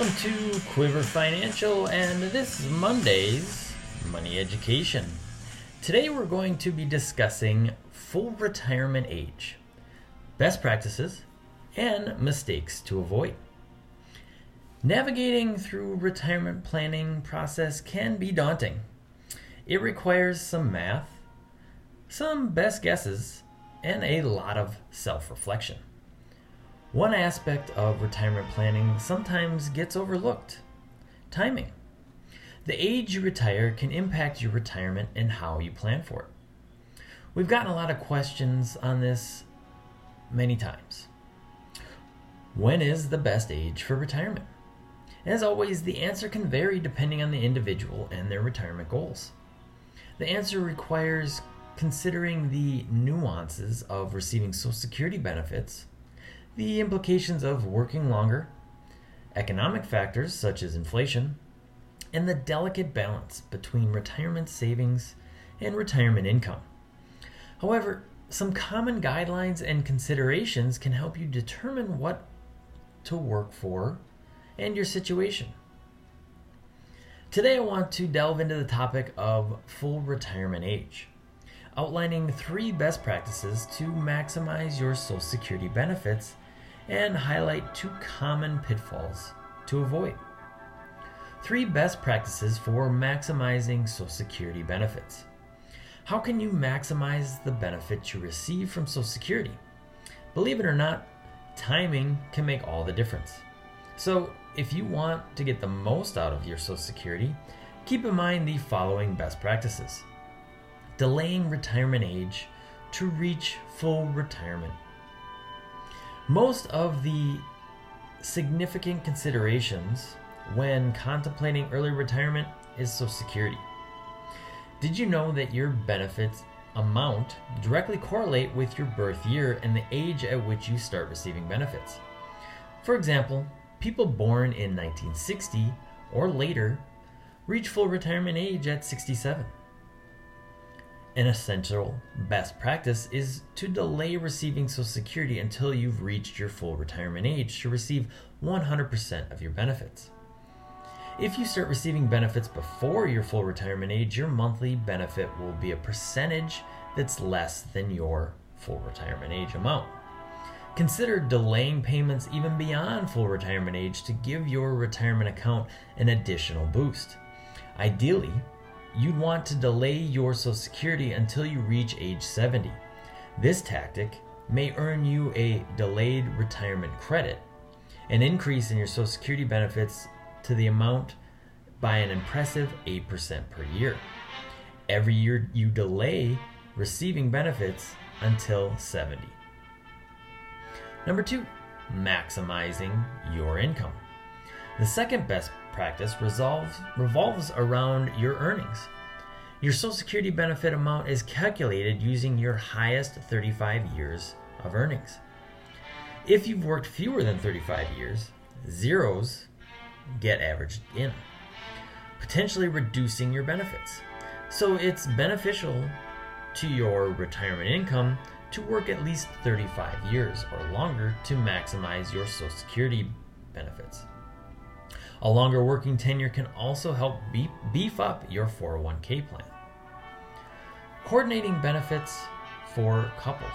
Welcome to Quiver Financial and this is Monday's Money Education. Today we're going to be discussing full retirement age, best practices, and mistakes to avoid. Navigating through retirement planning process can be daunting. It requires some math, some best guesses, and a lot of self-reflection. One aspect of retirement planning sometimes gets overlooked timing. The age you retire can impact your retirement and how you plan for it. We've gotten a lot of questions on this many times. When is the best age for retirement? As always, the answer can vary depending on the individual and their retirement goals. The answer requires considering the nuances of receiving Social Security benefits the implications of working longer, economic factors such as inflation, and the delicate balance between retirement savings and retirement income. However, some common guidelines and considerations can help you determine what to work for and your situation. Today, I want to delve into the topic of full retirement age, outlining three best practices to maximize your Social Security benefits and highlight two common pitfalls to avoid. Three best practices for maximizing Social Security benefits. How can you maximize the benefits you receive from Social Security? Believe it or not, timing can make all the difference. So, if you want to get the most out of your Social Security, keep in mind the following best practices delaying retirement age to reach full retirement most of the significant considerations when contemplating early retirement is Social Security. Did you know that your benefits amount directly correlate with your birth year and the age at which you start receiving benefits? For example, people born in 1960 or later reach full retirement age at 67. An essential best practice is to delay receiving Social Security until you've reached your full retirement age to receive 100% of your benefits. If you start receiving benefits before your full retirement age, your monthly benefit will be a percentage that's less than your full retirement age amount. Consider delaying payments even beyond full retirement age to give your retirement account an additional boost. Ideally, you'd want to delay your Social Security until you reach age 70. This tactic may earn you a delayed retirement credit, an increase in your Social Security benefits to the amount by an impressive 8% per year. Every year you delay receiving benefits until 70. Number two, maximizing your income. The second best practice resolves, revolves around your earnings. Your Social Security benefit amount is calculated using your highest 35 years of earnings. If you've worked fewer than 35 years, zeros get averaged in, potentially reducing your benefits. So it's beneficial to your retirement income to work at least 35 years or longer to maximize your Social Security benefits. A longer working tenure can also help beef up your 401k plan. Coordinating benefits for couples.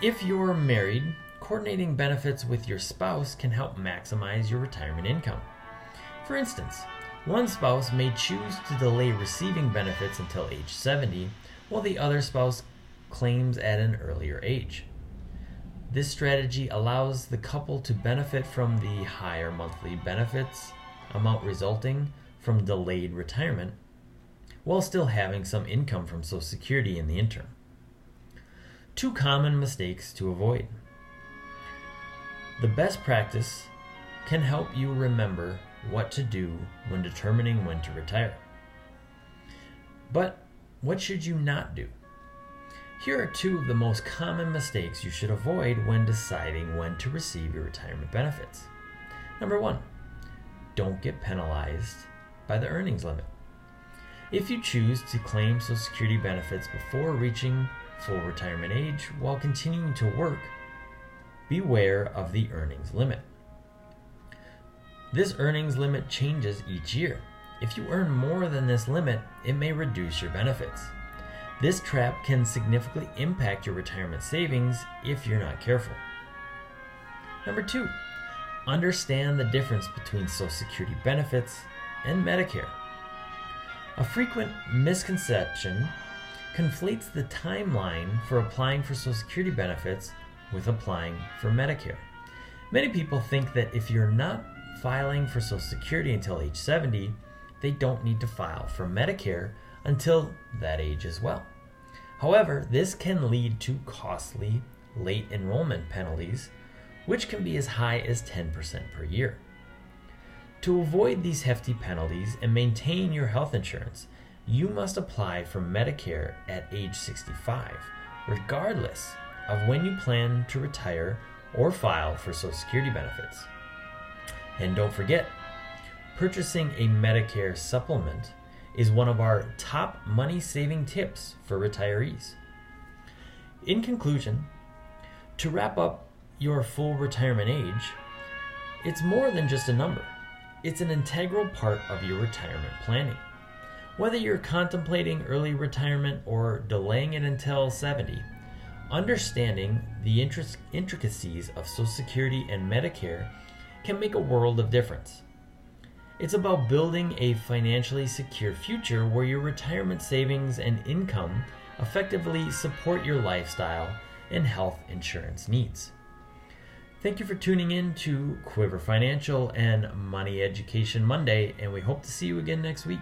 If you're married, coordinating benefits with your spouse can help maximize your retirement income. For instance, one spouse may choose to delay receiving benefits until age 70, while the other spouse claims at an earlier age. This strategy allows the couple to benefit from the higher monthly benefits amount resulting from delayed retirement while still having some income from Social Security in the interim. Two common mistakes to avoid. The best practice can help you remember what to do when determining when to retire. But what should you not do? Here are two of the most common mistakes you should avoid when deciding when to receive your retirement benefits. Number one, don't get penalized by the earnings limit. If you choose to claim Social Security benefits before reaching full retirement age while continuing to work, beware of the earnings limit. This earnings limit changes each year. If you earn more than this limit, it may reduce your benefits. This trap can significantly impact your retirement savings if you're not careful. Number two, understand the difference between Social Security benefits and Medicare. A frequent misconception conflates the timeline for applying for Social Security benefits with applying for Medicare. Many people think that if you're not filing for Social Security until age 70, they don't need to file for Medicare until that age as well. However, this can lead to costly late enrollment penalties, which can be as high as 10% per year. To avoid these hefty penalties and maintain your health insurance, you must apply for Medicare at age 65, regardless of when you plan to retire or file for Social Security benefits. And don't forget, purchasing a Medicare supplement is one of our top money saving tips for retirees. In conclusion, to wrap up your full retirement age, it's more than just a number. It's an integral part of your retirement planning. Whether you're contemplating early retirement or delaying it until 70, understanding the intricacies of Social Security and Medicare can make a world of difference. It's about building a financially secure future where your retirement savings and income effectively support your lifestyle and health insurance needs. Thank you for tuning in to Quiver Financial and Money Education Monday, and we hope to see you again next week.